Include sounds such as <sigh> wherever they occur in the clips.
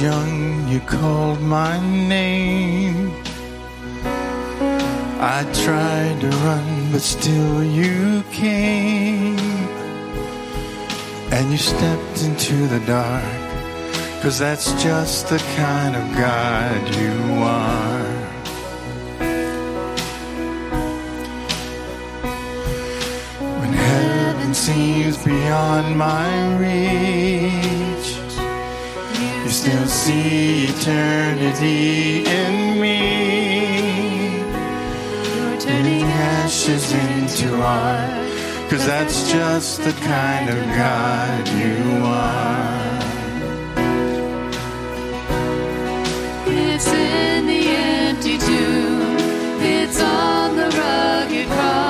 Young, you called my name. I tried to run, but still you came. And you stepped into the dark, cause that's just the kind of God you are. When heaven seems beyond my reach, you still see eternity in me. You're Turning ashes into art, cause that's just the kind of God you are. It's in the empty tomb. It's on the rugged cross.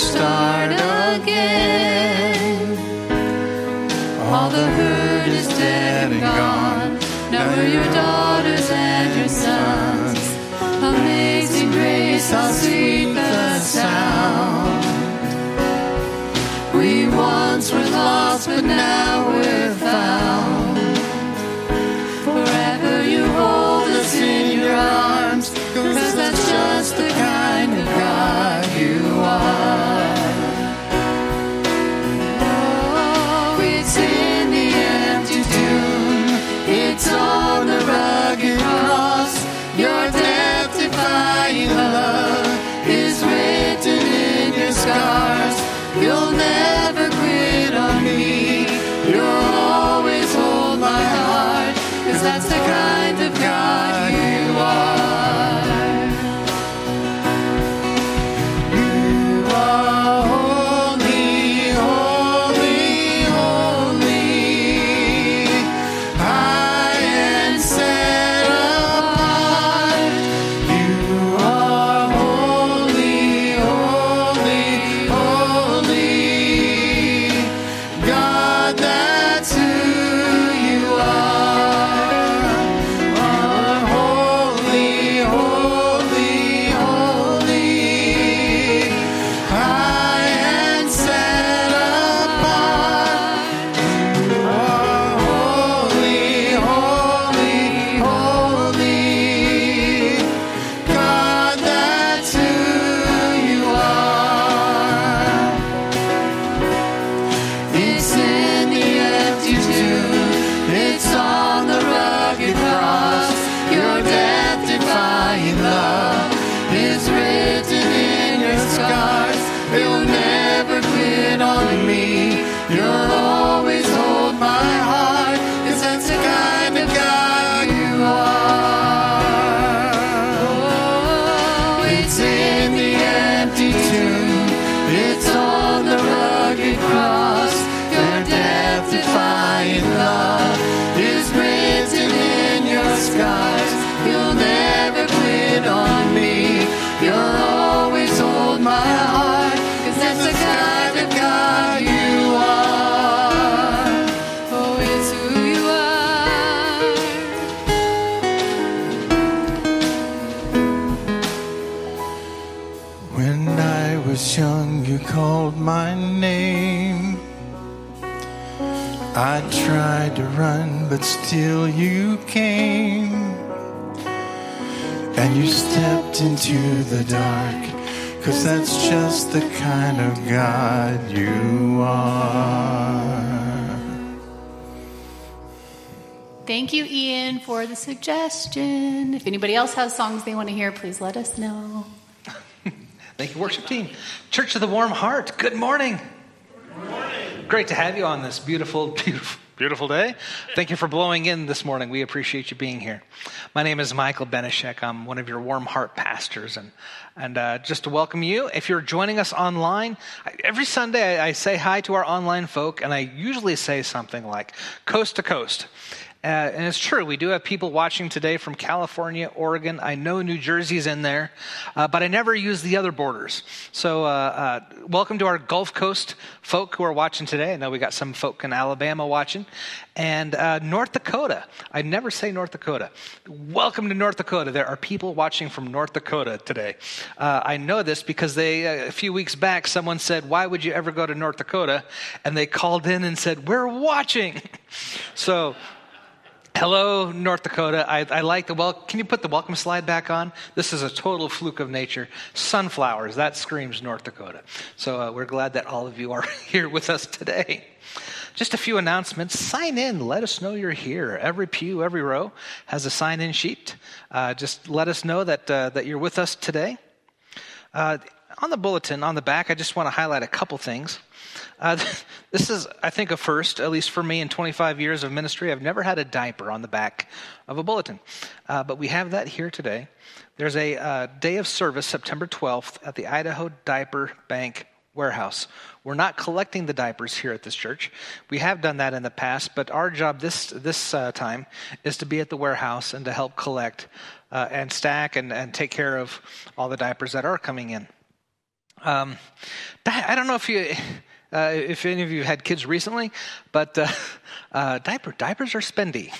Start God into the dark, cause that's just the kind of God you are. Thank you, Ian, for the suggestion. If anybody else has songs they want to hear, please let us know. <laughs> Thank you, worship team. Church of the Warm Heart, good morning. Great to have you on this beautiful, beautiful, beautiful day. Thank you for blowing in this morning. We appreciate you being here. My name is Michael Beneshek. I'm one of your Warm Heart pastors. And, and uh, just to welcome you, if you're joining us online, every Sunday I, I say hi to our online folk, and I usually say something like coast to coast. Uh, and it's true, we do have people watching today from California, Oregon. I know New Jersey's in there, uh, but I never use the other borders. So, uh, uh, welcome to our Gulf Coast folk who are watching today. I know we got some folk in Alabama watching. And uh, North Dakota. I never say North Dakota. Welcome to North Dakota. There are people watching from North Dakota today. Uh, I know this because they, a few weeks back, someone said, Why would you ever go to North Dakota? And they called in and said, We're watching. <laughs> So, Hello, North Dakota. I, I, like the well. Can you put the welcome slide back on? This is a total fluke of nature. Sunflowers. That screams North Dakota. So uh, we're glad that all of you are <laughs> here with us today. Just a few announcements. Sign in. Let us know you're here. Every pew, every row has a sign in sheet. Uh, just let us know that, uh, that you're with us today. Uh, on the bulletin, on the back, I just want to highlight a couple things. Uh, <laughs> this is, I think, a first, at least for me in 25 years of ministry. I've never had a diaper on the back of a bulletin, uh, but we have that here today. There's a uh, day of service, September 12th, at the Idaho Diaper Bank warehouse. We're not collecting the diapers here at this church. We have done that in the past, but our job this this uh, time is to be at the warehouse and to help collect uh, and stack and, and take care of all the diapers that are coming in. Um, I don't know if you uh, if any of you had kids recently, but uh, <laughs> uh, diaper diapers are spendy.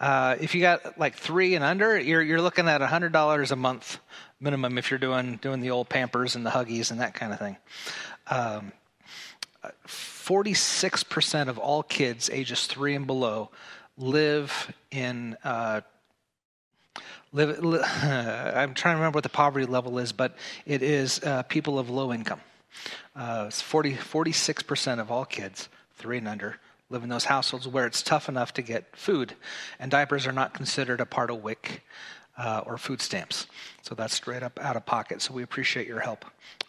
Uh, if you got like three and under, you're you're looking at hundred dollars a month minimum if you're doing doing the old Pampers and the Huggies and that kind of thing. Um, 46% of all kids ages three and below live in uh, live, li- <laughs> I'm trying to remember what the poverty level is, but it is uh, people of low income. Uh, 40, 46% of all kids, three and under, live in those households where it's tough enough to get food, and diapers are not considered a part of WIC uh, or food stamps. So that's straight up out of pocket. So we appreciate your help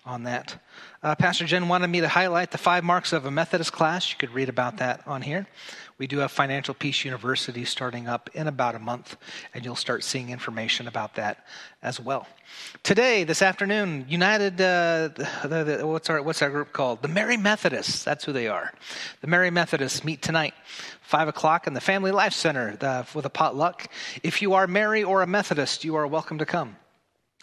on that. Uh, Pastor Jen wanted me to highlight the five marks of a Methodist class. You could read about that on here. We do have Financial Peace University starting up in about a month, and you'll start seeing information about that as well. Today, this afternoon, United, uh, the, the, what's, our, what's our group called? The Merry Methodists. That's who they are. The Merry Methodists meet tonight, 5 o'clock, in the Family Life Center uh, with a potluck. If you are Mary or a Methodist, you are welcome to come.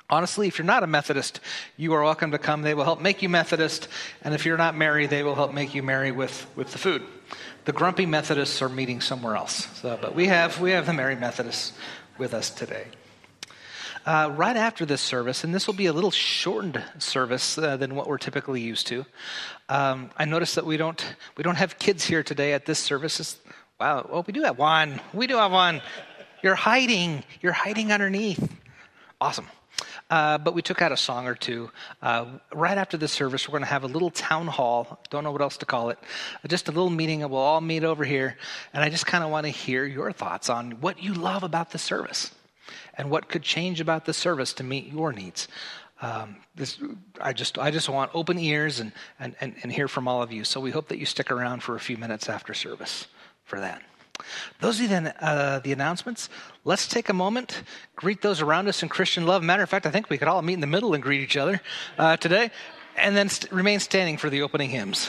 Honestly, if you're not a Methodist, you are welcome to come. They will help make you Methodist. And if you're not Mary, they will help make you Mary with, with the food. The grumpy Methodists are meeting somewhere else. So, but we have, we have the Merry Methodists with us today. Uh, right after this service, and this will be a little shortened service uh, than what we're typically used to. Um, I noticed that we don't we don't have kids here today at this service. It's, wow, well we do have one. We do have one. You're hiding. You're hiding underneath. Awesome. Uh, but we took out a song or two. Uh, right after the service, we're going to have a little town hall. Don't know what else to call it. Just a little meeting, and we'll all meet over here. And I just kind of want to hear your thoughts on what you love about the service and what could change about the service to meet your needs. Um, this, I just, I just want open ears and, and, and, and hear from all of you. So we hope that you stick around for a few minutes after service for that. Those are the, uh, the announcements. Let's take a moment, greet those around us in Christian love. Matter of fact, I think we could all meet in the middle and greet each other uh, today, and then st- remain standing for the opening hymns.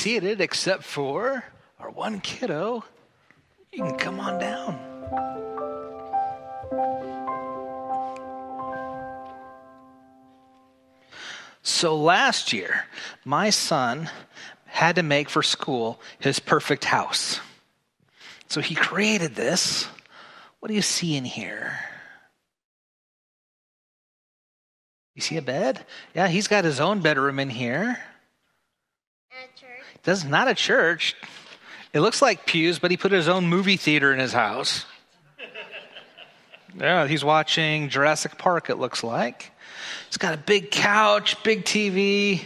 seated, except for our one kiddo. You can come on down. So last year, my son had to make for school his perfect house. So he created this. What do you see in here? You see a bed? Yeah, he's got his own bedroom in here. This is not a church. It looks like pews, but he put his own movie theater in his house. Yeah, he's watching Jurassic Park, it looks like. He's got a big couch, big TV.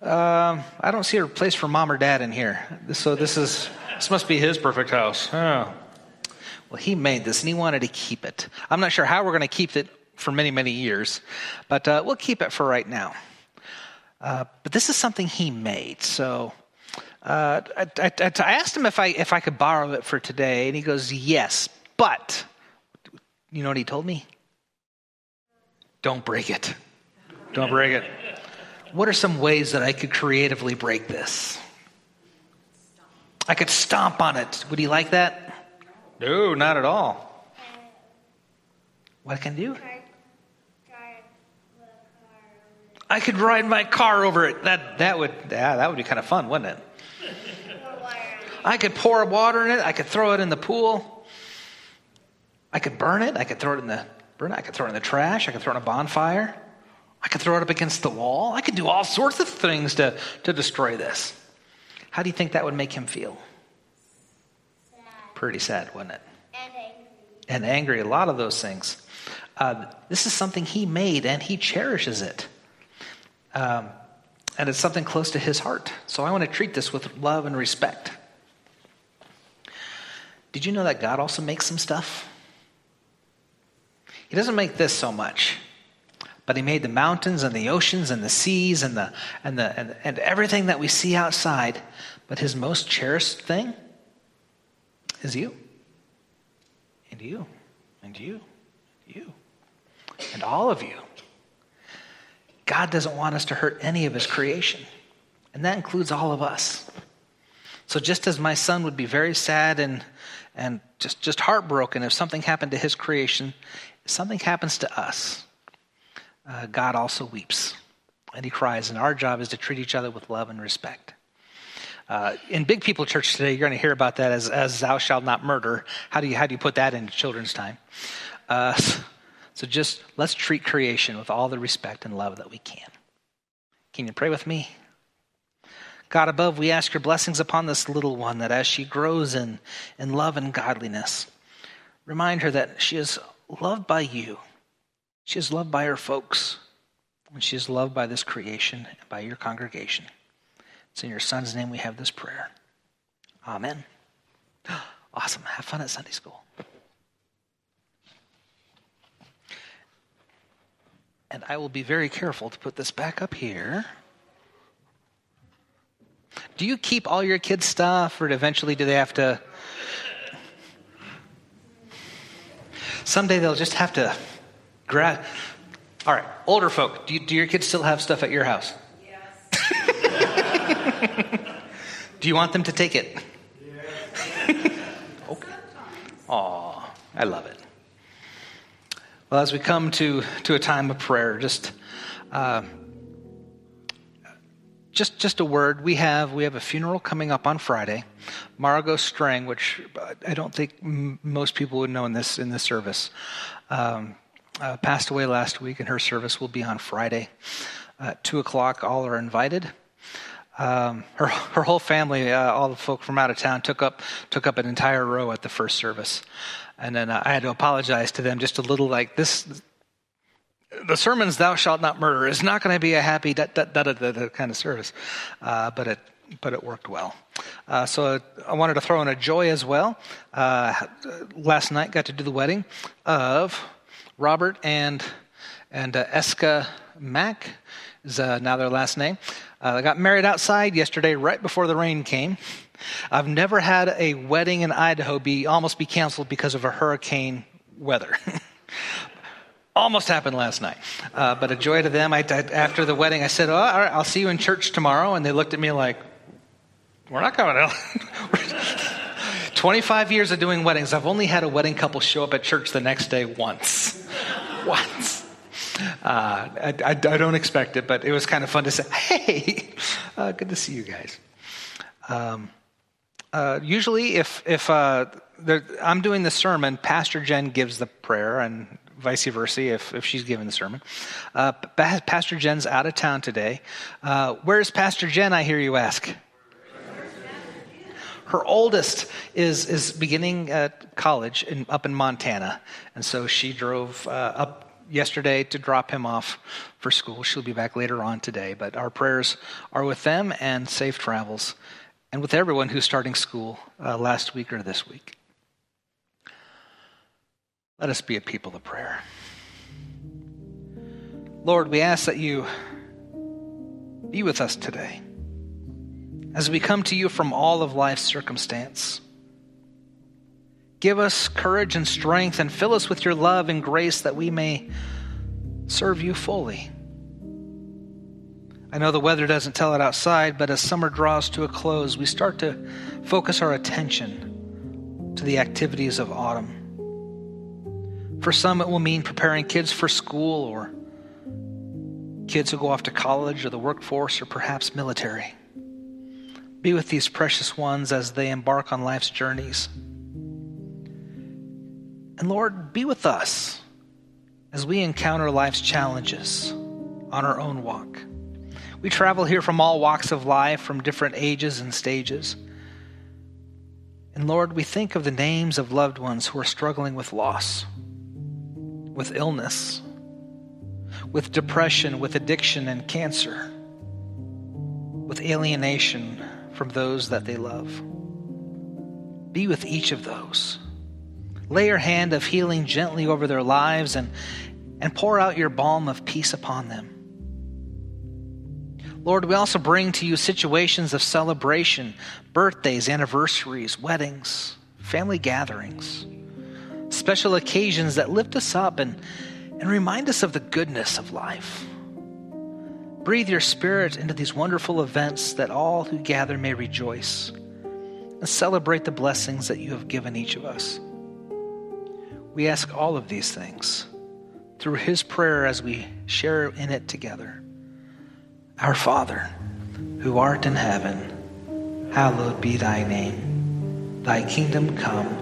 Um, I don't see a place for mom or dad in here. So this is this must be his perfect house. Oh. Well, he made this and he wanted to keep it. I'm not sure how we're going to keep it for many, many years, but uh, we'll keep it for right now. Uh, but this is something he made. So uh, I, I, I, asked him if I, if I could borrow it for today, and he goes, Yes, but you know what he told me? Don't break it. Don't break it. What are some ways that I could creatively break this? I could stomp on it. Would he like that? No, not at all. What can I do? I could ride my car over it. That that would yeah, that would be kind of fun, wouldn't it? I could pour water in it. I could throw it in the pool. I could burn it. I could throw it in the burn it. I could throw it in the trash. I could throw it in a bonfire. I could throw it up against the wall. I could do all sorts of things to, to destroy this. How do you think that would make him feel? Sad. Pretty sad, wouldn't it? And angry. And angry, a lot of those things. Uh, this is something he made and he cherishes it. Um, and it's something close to his heart. So I want to treat this with love and respect. Did you know that God also makes some stuff? He doesn't make this so much, but He made the mountains and the oceans and the seas and, the, and, the, and, and everything that we see outside. But His most cherished thing is you, and you, and you, and you, and all of you. God doesn't want us to hurt any of His creation, and that includes all of us. So, just as my son would be very sad and and just, just heartbroken if something happened to his creation. Something happens to us, uh, God also weeps and he cries, and our job is to treat each other with love and respect. Uh, in Big People Church today, you're going to hear about that as, as "Thou shalt not murder." How do you how do you put that into children's time? Uh, <laughs> so just let's treat creation with all the respect and love that we can. Can you pray with me? God above, we ask your blessings upon this little one that as she grows in, in love and godliness, remind her that she is loved by you. She is loved by her folks. And she is loved by this creation and by your congregation. It's in your son's name we have this prayer. Amen. <gasps> Awesome. Have fun at Sunday school. And I will be very careful to put this back up here. Do you keep all your kids' stuff, or eventually do they have to? Someday they'll just have to grab. All right, older folk, do, you, do your kids still have stuff at your house? Yes. <laughs> do you want them to take it? Yes. okay. Aw, I love it. Well, as we come to, to a time of prayer, just. Uh, just just a word. We have we have a funeral coming up on Friday. Margot Strang, which I don't think m- most people would know in this in this service, um, uh, passed away last week, and her service will be on Friday at two o'clock. All are invited. Um, her her whole family, uh, all the folk from out of town, took up took up an entire row at the first service, and then uh, I had to apologize to them just a little. Like this, the sermon's "Thou shalt not murder" is not going to be a happy da, da, da, da, da, kind of service, uh, but it but it worked well. Uh, so I wanted to throw in a joy as well. Uh, last night got to do the wedding of Robert and and uh, Eska Mack is uh, now their last name. Uh, they got married outside yesterday, right before the rain came. I've never had a wedding in Idaho be almost be canceled because of a hurricane weather. <laughs> almost happened last night. Uh, but a joy to them. I, I, after the wedding, I said, oh, all right, I'll see you in church tomorrow. And they looked at me like, we're not coming out. <laughs> 25 years of doing weddings. I've only had a wedding couple show up at church the next day once. <laughs> once. Uh, I, I, I, don't expect it, but it was kind of fun to say, hey, uh, good to see you guys. Um, uh, usually, if, if uh, I'm doing the sermon, Pastor Jen gives the prayer, and vice versa if, if she's giving the sermon. Uh, Pastor Jen's out of town today. Uh, where's Pastor Jen, I hear you ask? Her oldest is, is beginning college in, up in Montana, and so she drove uh, up yesterday to drop him off for school. She'll be back later on today, but our prayers are with them and safe travels, and with everyone who's starting school uh, last week or this week. Let us be a people of prayer. Lord, we ask that you be with us today as we come to you from all of life's circumstance. Give us courage and strength and fill us with your love and grace that we may serve you fully. I know the weather doesn't tell it outside, but as summer draws to a close, we start to focus our attention to the activities of autumn. For some, it will mean preparing kids for school or kids who go off to college or the workforce or perhaps military. Be with these precious ones as they embark on life's journeys. And Lord, be with us as we encounter life's challenges on our own walk. We travel here from all walks of life, from different ages and stages. And Lord, we think of the names of loved ones who are struggling with loss with illness, with depression, with addiction and cancer, with alienation from those that they love. Be with each of those. Lay your hand of healing gently over their lives and, and pour out your balm of peace upon them. Lord, we also bring to you situations of celebration, birthdays, anniversaries, weddings, family gatherings special occasions that lift us up and, and remind us of the goodness of life. Breathe your spirit into these wonderful events that all who gather may rejoice and celebrate the blessings that you have given each of us. We ask all of these things through his prayer as we share in it together. Our Father, who art in heaven, hallowed be thy name. Thy kingdom come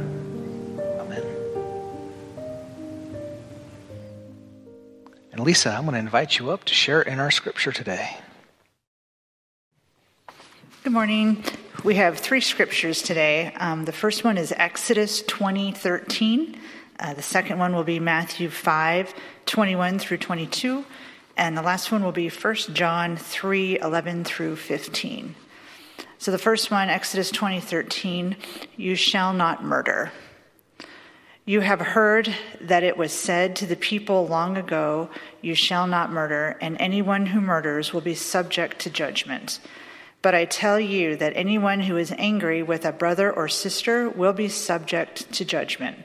And Lisa, I'm going to invite you up to share in our scripture today. Good morning. We have three scriptures today. Um, the first one is Exodus 20, 13. Uh, the second one will be Matthew 5, 21 through 22. And the last one will be 1 John 3, 11 through 15. So the first one, Exodus 20, 13, you shall not murder. You have heard that it was said to the people long ago, You shall not murder, and anyone who murders will be subject to judgment. But I tell you that anyone who is angry with a brother or sister will be subject to judgment.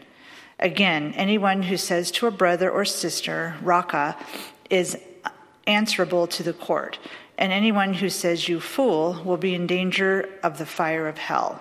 Again, anyone who says to a brother or sister, Raca, is answerable to the court, and anyone who says, You fool, will be in danger of the fire of hell.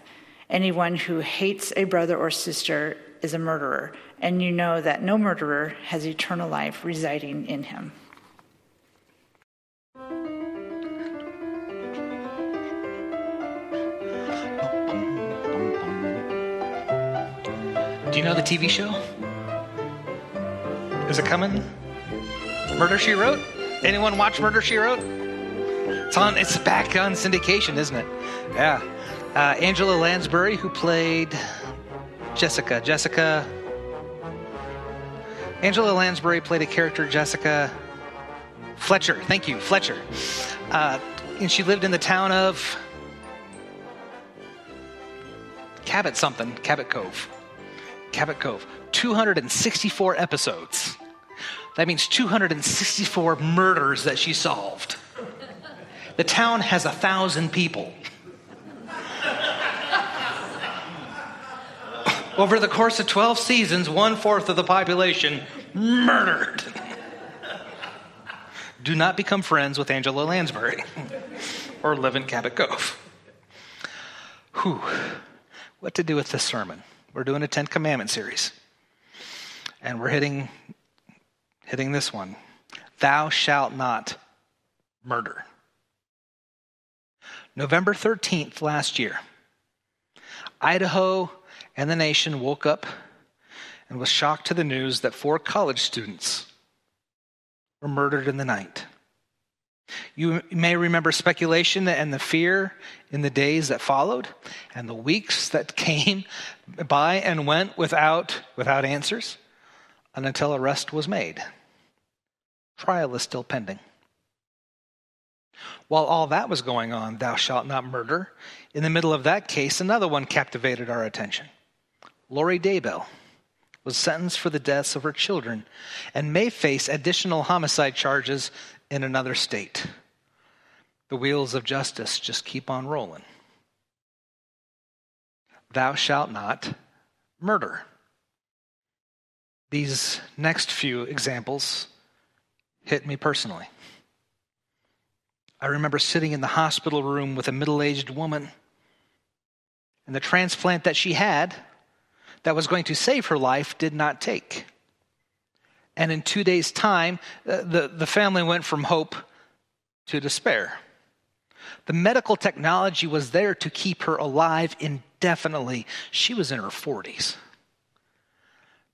Anyone who hates a brother or sister is a murderer, and you know that no murderer has eternal life residing in him. Do you know the TV show? Is it coming? Murder She Wrote? Anyone watch Murder She Wrote? It's on. It's back on syndication, isn't it? Yeah. Uh, Angela Lansbury, who played Jessica. Jessica. Angela Lansbury played a character, Jessica Fletcher. Thank you, Fletcher. Uh, and she lived in the town of Cabot something, Cabot Cove. Cabot Cove. 264 episodes. That means 264 murders that she solved. The town has a thousand people. Over the course of 12 seasons, one fourth of the population murdered. Do not become friends with Angela Lansbury <laughs> or live in Cabot Cove. Whew. What to do with this sermon? We're doing a Ten Commandment series. And we're hitting hitting this one. Thou shalt not murder. November 13th last year, Idaho and the nation woke up and was shocked to the news that four college students were murdered in the night. You may remember speculation and the fear in the days that followed and the weeks that <laughs> came by and went without, without answers until arrest was made. Trial is still pending. While all that was going on, thou shalt not murder, in the middle of that case, another one captivated our attention. Lori Daybell was sentenced for the deaths of her children and may face additional homicide charges in another state. The wheels of justice just keep on rolling. Thou shalt not murder. These next few examples hit me personally. I remember sitting in the hospital room with a middle aged woman, and the transplant that she had that was going to save her life did not take. And in two days' time, uh, the, the family went from hope to despair. The medical technology was there to keep her alive indefinitely. She was in her 40s.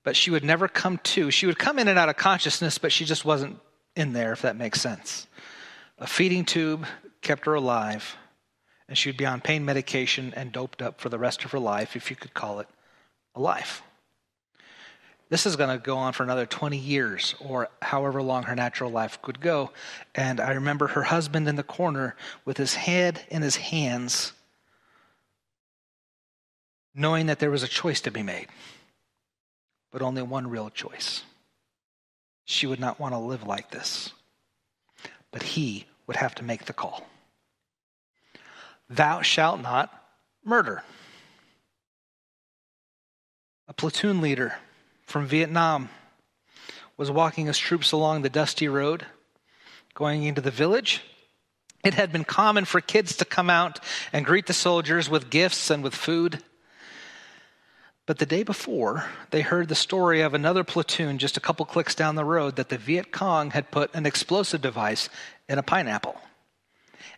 But she would never come to. She would come in and out of consciousness, but she just wasn't in there, if that makes sense. A feeding tube kept her alive, and she'd be on pain medication and doped up for the rest of her life, if you could call it life. This is going to go on for another 20 years or however long her natural life could go. And I remember her husband in the corner with his head in his hands, knowing that there was a choice to be made, but only one real choice. She would not want to live like this, but he would have to make the call. Thou shalt not murder. A platoon leader from Vietnam was walking his troops along the dusty road going into the village. It had been common for kids to come out and greet the soldiers with gifts and with food. But the day before, they heard the story of another platoon just a couple clicks down the road that the Viet Cong had put an explosive device in a pineapple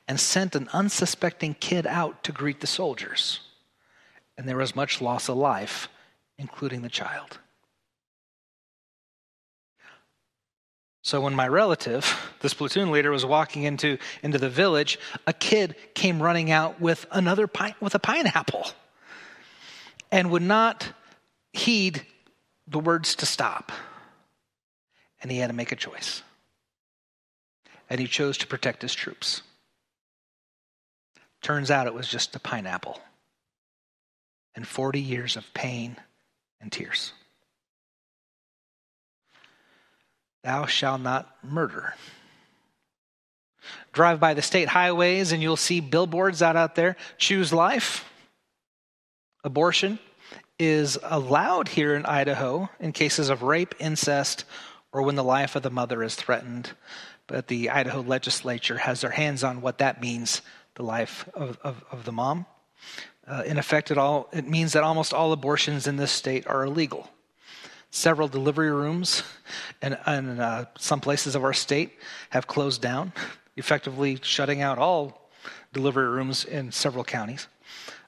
and sent an unsuspecting kid out to greet the soldiers. And there was much loss of life, including the child. So when my relative, this platoon leader, was walking into, into the village, a kid came running out with another pine, with a pineapple and would not heed the words to stop. And he had to make a choice. And he chose to protect his troops. Turns out it was just a pineapple and 40 years of pain and tears. Thou shalt not murder. Drive by the state highways and you'll see billboards out out there. Choose life. Abortion is allowed here in Idaho in cases of rape, incest, or when the life of the mother is threatened. But the Idaho legislature has their hands on what that means the life of, of, of the mom. Uh, in effect, it, all, it means that almost all abortions in this state are illegal. Several delivery rooms in uh, some places of our state have closed down, effectively shutting out all delivery rooms in several counties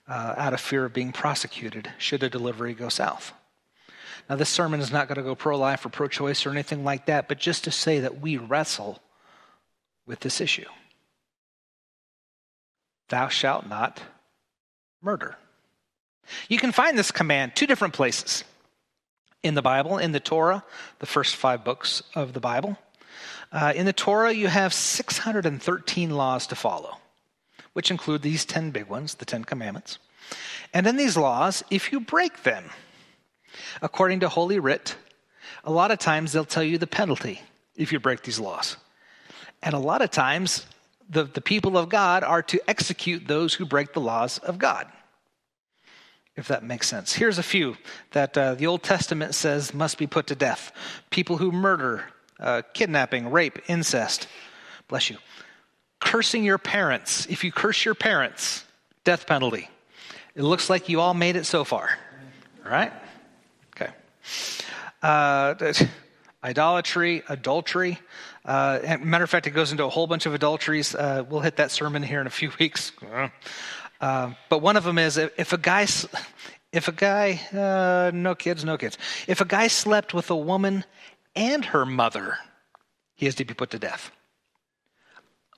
uh, out of fear of being prosecuted should a delivery go south. Now, this sermon is not going to go pro life or pro choice or anything like that, but just to say that we wrestle with this issue. Thou shalt not murder. You can find this command two different places in the Bible, in the Torah, the first five books of the Bible. Uh, in the Torah, you have 613 laws to follow, which include these 10 big ones, the 10 commandments. And in these laws, if you break them, according to Holy Writ, a lot of times they'll tell you the penalty if you break these laws. And a lot of times, the, the people of God are to execute those who break the laws of God if that makes sense. Here's a few that uh, the Old Testament says must be put to death people who murder, uh, kidnapping, rape, incest. Bless you. Cursing your parents. If you curse your parents, death penalty. It looks like you all made it so far. Right? Okay. Uh, <laughs> idolatry, adultery. Uh, matter of fact, it goes into a whole bunch of adulteries. Uh, we'll hit that sermon here in a few <laughs> weeks. Uh, but one of them is if a guy, if a guy, uh, no kids, no kids. If a guy slept with a woman and her mother, he is to be put to death.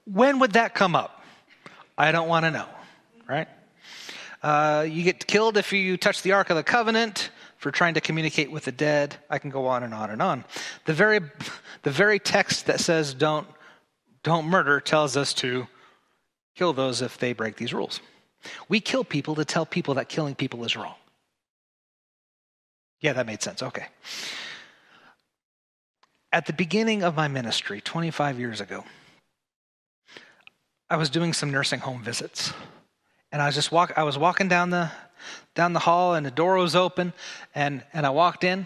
When would that come up? I don't want to know, right? Uh, you get killed if you touch the Ark of the Covenant for trying to communicate with the dead. I can go on and on and on. The very, the very text that says don't, don't murder tells us to kill those if they break these rules. We kill people to tell people that killing people is wrong. Yeah, that made sense. Okay. At the beginning of my ministry, 25 years ago, I was doing some nursing home visits. And I was just walk I was walking down the down the hall and the door was open and and I walked in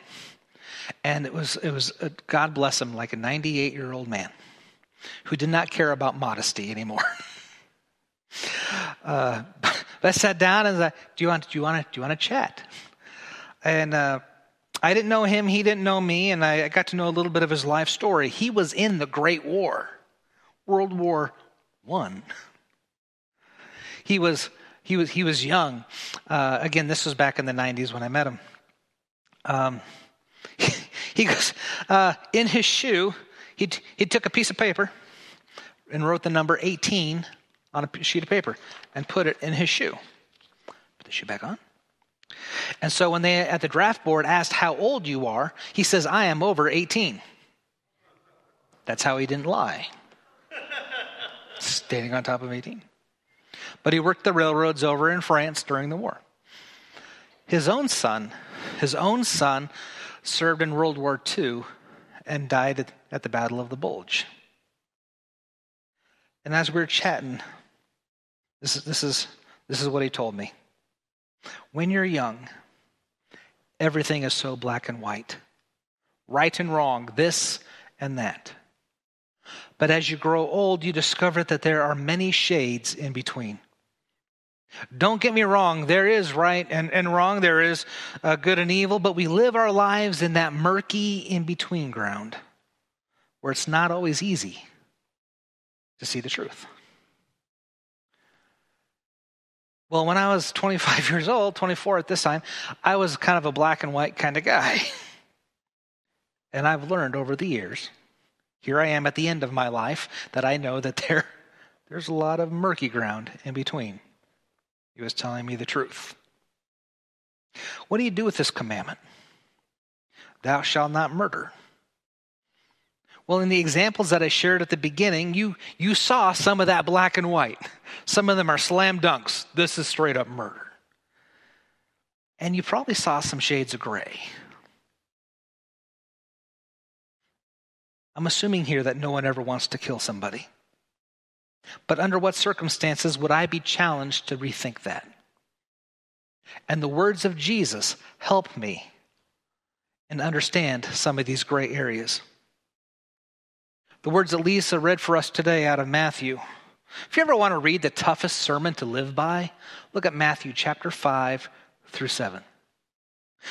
and it was it was a, God bless him like a 98-year-old man who did not care about modesty anymore. <laughs> Uh, <laughs> I sat down and I said, "Do you want? Do you want to? Do you want to chat?" And uh, I didn't know him; he didn't know me, and I got to know a little bit of his life story. He was in the Great War, World War One. He was he was he was young. Uh, again, this was back in the '90s when I met him. Um, <laughs> he, goes uh, in his shoe. He he took a piece of paper and wrote the number 18 on a sheet of paper and put it in his shoe. Put the shoe back on. And so when they at the draft board asked how old you are, he says, I am over 18. That's how he didn't lie. <laughs> Standing on top of 18. But he worked the railroads over in France during the war. His own son, his own son served in World War II and died at the Battle of the Bulge. And as we were chatting, this is, this is, this is what he told me. When you're young, everything is so black and white right and wrong, this and that. But as you grow old, you discover that there are many shades in between. Don't get me wrong, there is right and, and wrong, there is uh, good and evil, but we live our lives in that murky in between ground where it's not always easy to see the truth. Well, when I was <laughs> 25 years old, 24 at this time, I was kind of a black and white kind of guy. <laughs> and I've learned over the years, here I am at the end of my life, that I know that there, <laughs> there's a lot of murky ground in between. He was telling me the truth. What do you do with this commandment? Thou shalt not murder. Well, in the examples that I shared at the beginning, you, you saw some of that black and white. Some of them are slam dunks. This is straight up murder. And you probably saw some shades of gray. I'm assuming here that no one ever wants to kill somebody. But under what circumstances would I be challenged to rethink that? And the words of Jesus help me and understand some of these gray areas. The words that Lisa read for us today out of Matthew. If you ever want to read the toughest sermon to live by, look at Matthew chapter 5 through 7.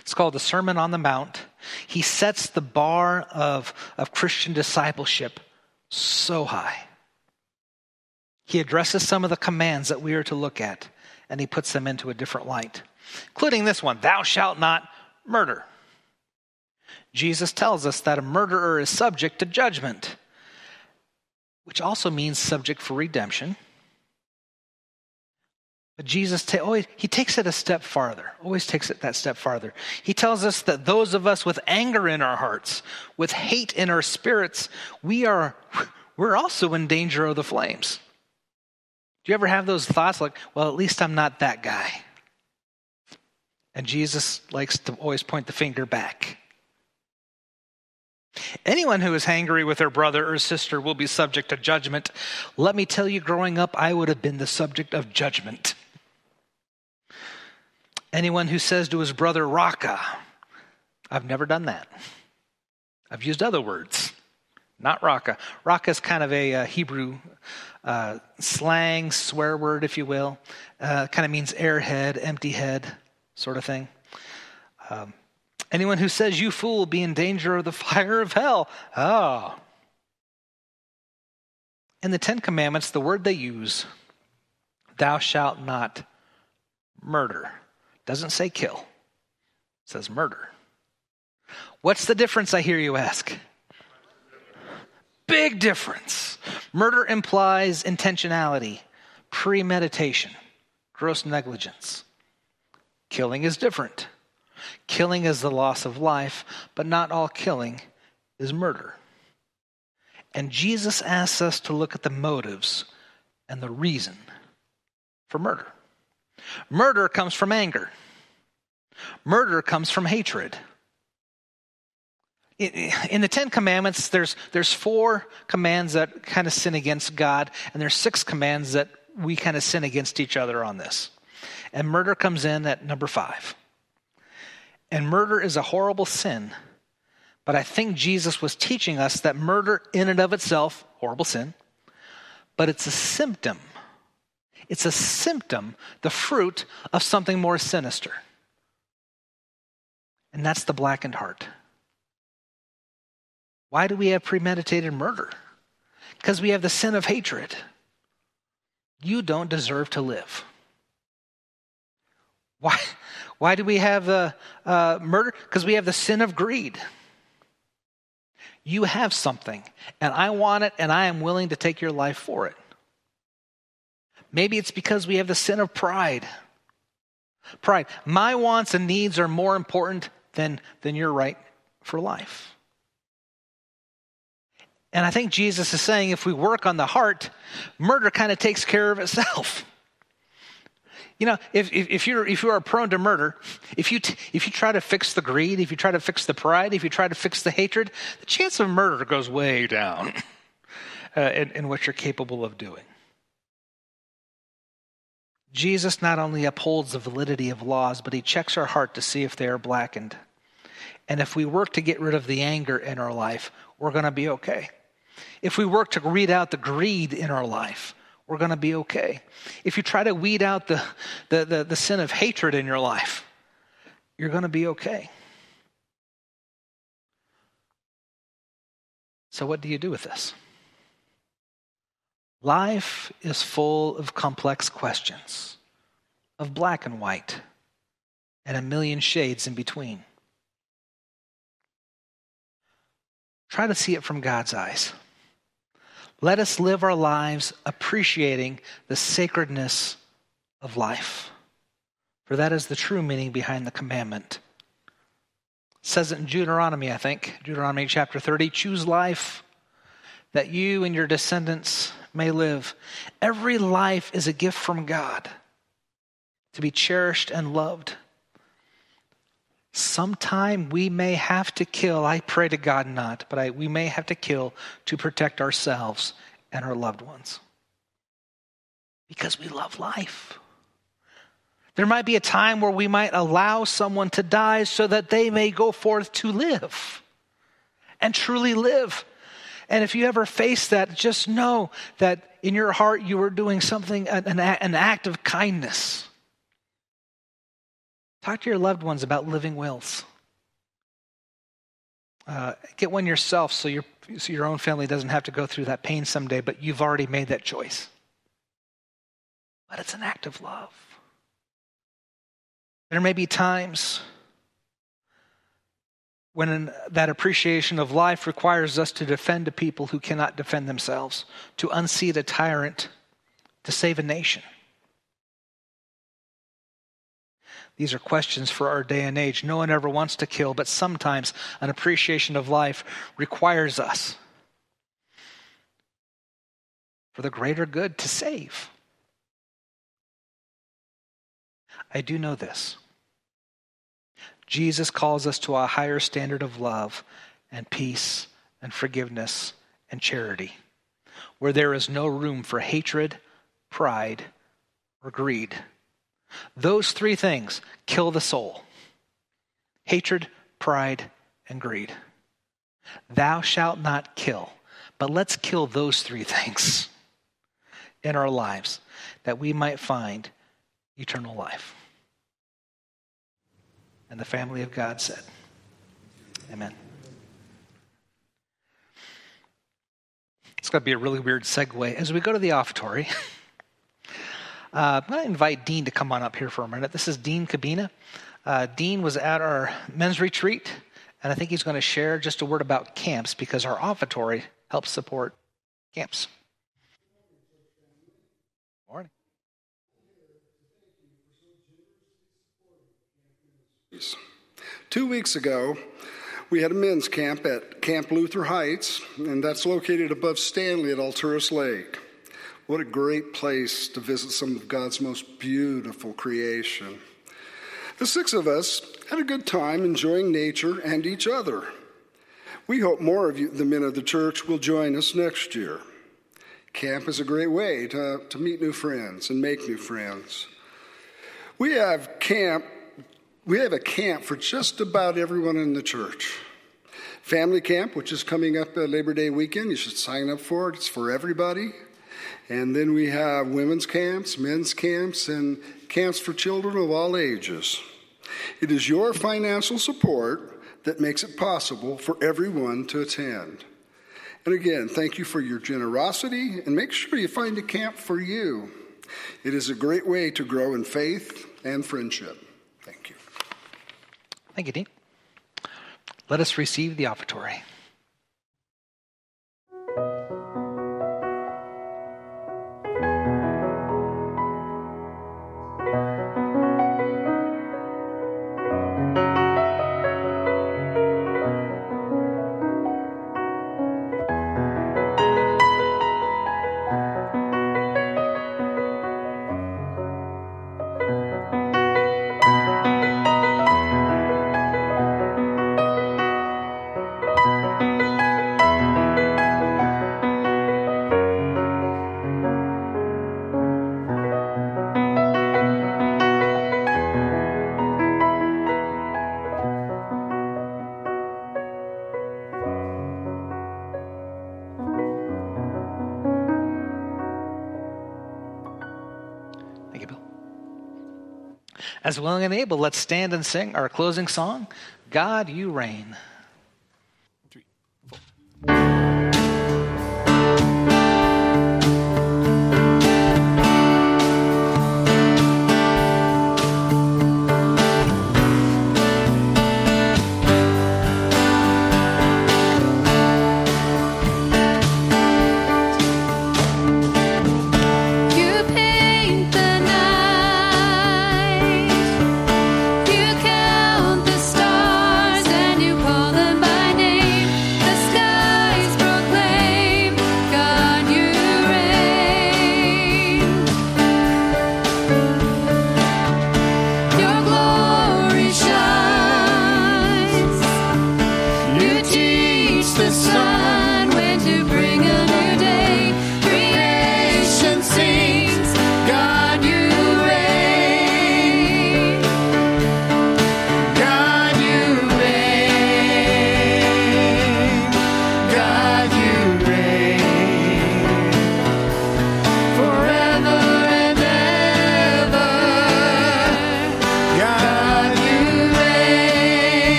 It's called the Sermon on the Mount. He sets the bar of, of Christian discipleship so high. He addresses some of the commands that we are to look at, and he puts them into a different light, including this one Thou shalt not murder. Jesus tells us that a murderer is subject to judgment, which also means subject for redemption. But Jesus ta- always, he takes it a step farther, always takes it that step farther. He tells us that those of us with anger in our hearts, with hate in our spirits, we are we're also in danger of the flames. Do you ever have those thoughts like, well, at least I'm not that guy? And Jesus likes to always point the finger back. Anyone who is angry with their brother or sister will be subject to judgment. Let me tell you, growing up, I would have been the subject of judgment. Anyone who says to his brother, Raka, I've never done that. I've used other words, not Raka. Raka is kind of a uh, Hebrew uh, slang, swear word, if you will. Uh, kind of means airhead, empty head, sort of thing. Um, anyone who says, You fool, be in danger of the <laughs> fire of hell. Oh. In the Ten Commandments, the word they use, thou shalt not murder, doesn't say kill, says murder. What's the difference, I hear you ask? Big difference. Murder implies intentionality, premeditation, gross negligence. Killing is different. Killing is the loss of life, but not all killing is murder. And Jesus asks us to look at the motives and the reason for murder. Murder comes from anger, murder comes from hatred. In the Ten Commandments, there's, there's four commands that kind of sin against God, and there's six commands that we kind of sin against each other on this. And murder comes in at number five. And murder is a horrible sin. But I think Jesus was teaching us that murder, in and of itself, horrible sin, but it's a symptom. It's a symptom, the fruit of something more sinister. And that's the blackened heart. Why do we have premeditated murder? Because we have the sin of hatred. You don't deserve to live. Why, why do we have uh, uh, murder? Because we have the sin of greed. You have something, and I want it, and I am willing to take your life for it. Maybe it's because we have the sin of pride. Pride. My wants and needs are more important than, than your right for life. And I think Jesus is saying if we work on the heart, murder kind of takes care of itself. <laughs> You know, if, if, if, you're, if you are prone to murder, if you, t- if you try to fix the greed, if you try to fix the pride, if you try to fix the hatred, the chance of murder goes way down <laughs> uh, in, in what you're capable of doing. Jesus not only upholds the validity of laws, but he checks our heart to see if they are blackened. And if we work to get rid of the anger in our life, we're going to be okay. If we work to weed out the greed in our life, we're going to be okay. If you try to weed out the, the, the, the sin of hatred in your life, you're going to be okay. So, what do you do with this? Life is full of complex questions, of black and white, and a million shades in between. Try to see it from God's eyes. Let us live our lives appreciating the sacredness of life, for that is the true meaning behind the commandment. It says it in Deuteronomy, I think, Deuteronomy chapter 30 choose life that you and your descendants may live. Every life is a gift from God to be cherished and loved. Sometime we may have to kill, I pray to God not, but I, we may have to kill to protect ourselves and our loved ones. Because we love life. There might be a time where we might allow someone to die so that they may go forth to live and truly live. And if you ever face that, just know that in your heart you are doing something, an, an act of kindness Talk to your loved ones about living wills. Uh, get one yourself so your, so your own family doesn't have to go through that pain someday, but you've already made that choice. But it's an act of love. There may be times when that appreciation of life requires us to defend a people who cannot defend themselves, to unseat a tyrant, to save a nation. These are questions for our day and age. No one ever wants to kill, but sometimes an appreciation of life requires us for the greater good to save. I do know this. Jesus calls us to a higher standard of love and peace and forgiveness and charity, where there is no room for hatred, pride, or greed. Those three things kill the soul hatred, pride, and greed. Thou shalt not kill. But let's kill those three <laughs> things in our lives that we might find eternal life. And the family of God said, Amen. It's going to be a really weird segue. As we go to the offertory, <laughs> uh, I'm going to invite Dean to come on up here for a minute. This is Dean Cabina. Uh, Dean was at our men's retreat, and I think he's going to share just a word about camps because our offertory helps support camps. Morning. Two weeks ago, we had a men's camp at Camp Luther Heights, and that's located above Stanley at Alturas Lake. What a great place to visit some of God's most beautiful creation. The six of us had a good time enjoying nature and each other. We hope more of you, the men of the church, will join us next year. Camp is a great way to, to meet new friends and make new friends. We have camp we have a camp for just about everyone in the church. Family camp, which is coming up uh, Labor Day weekend, you should sign up for it. It's for everybody. And then we have women's camps, men's camps, and camps for children of all ages. It is your financial support that makes it possible for everyone to attend. And again, thank you for your generosity and make sure you find a camp for you. It is a great way to grow in faith and friendship. Thank you. Thank you, Dean. Let us receive the offertory. As willing and able, let's stand and sing our closing song God, you reign.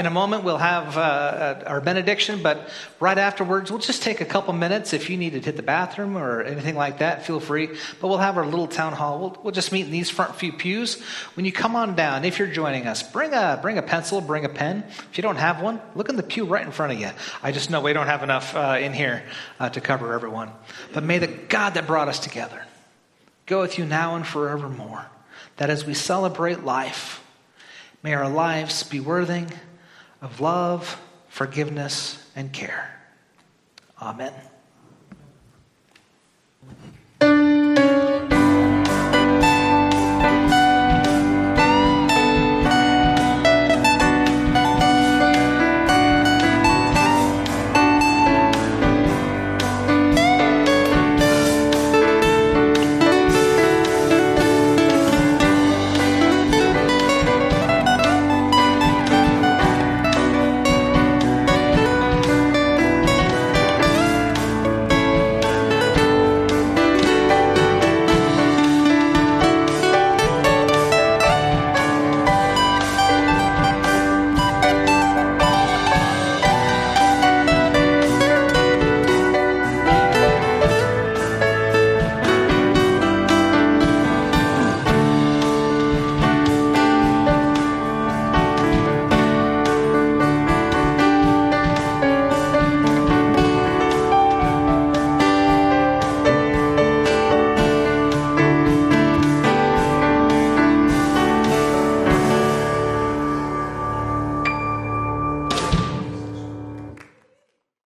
In a moment, we'll have uh, uh, our benediction, but right afterwards, we'll just take a couple minutes. If you need to hit the bathroom or anything like that, feel free. But we'll have our little town hall. We'll, we'll just meet in these front few pews. When you come on down, if you're joining us, bring a, bring a pencil, bring a pen. If you don't have one, look in the pew right in front of you. I just know we don't have enough uh, in here uh, to cover everyone. But may the God that brought us together go with you now and forevermore. That as we celebrate life, may our lives be worthy of love, forgiveness, and care. Amen.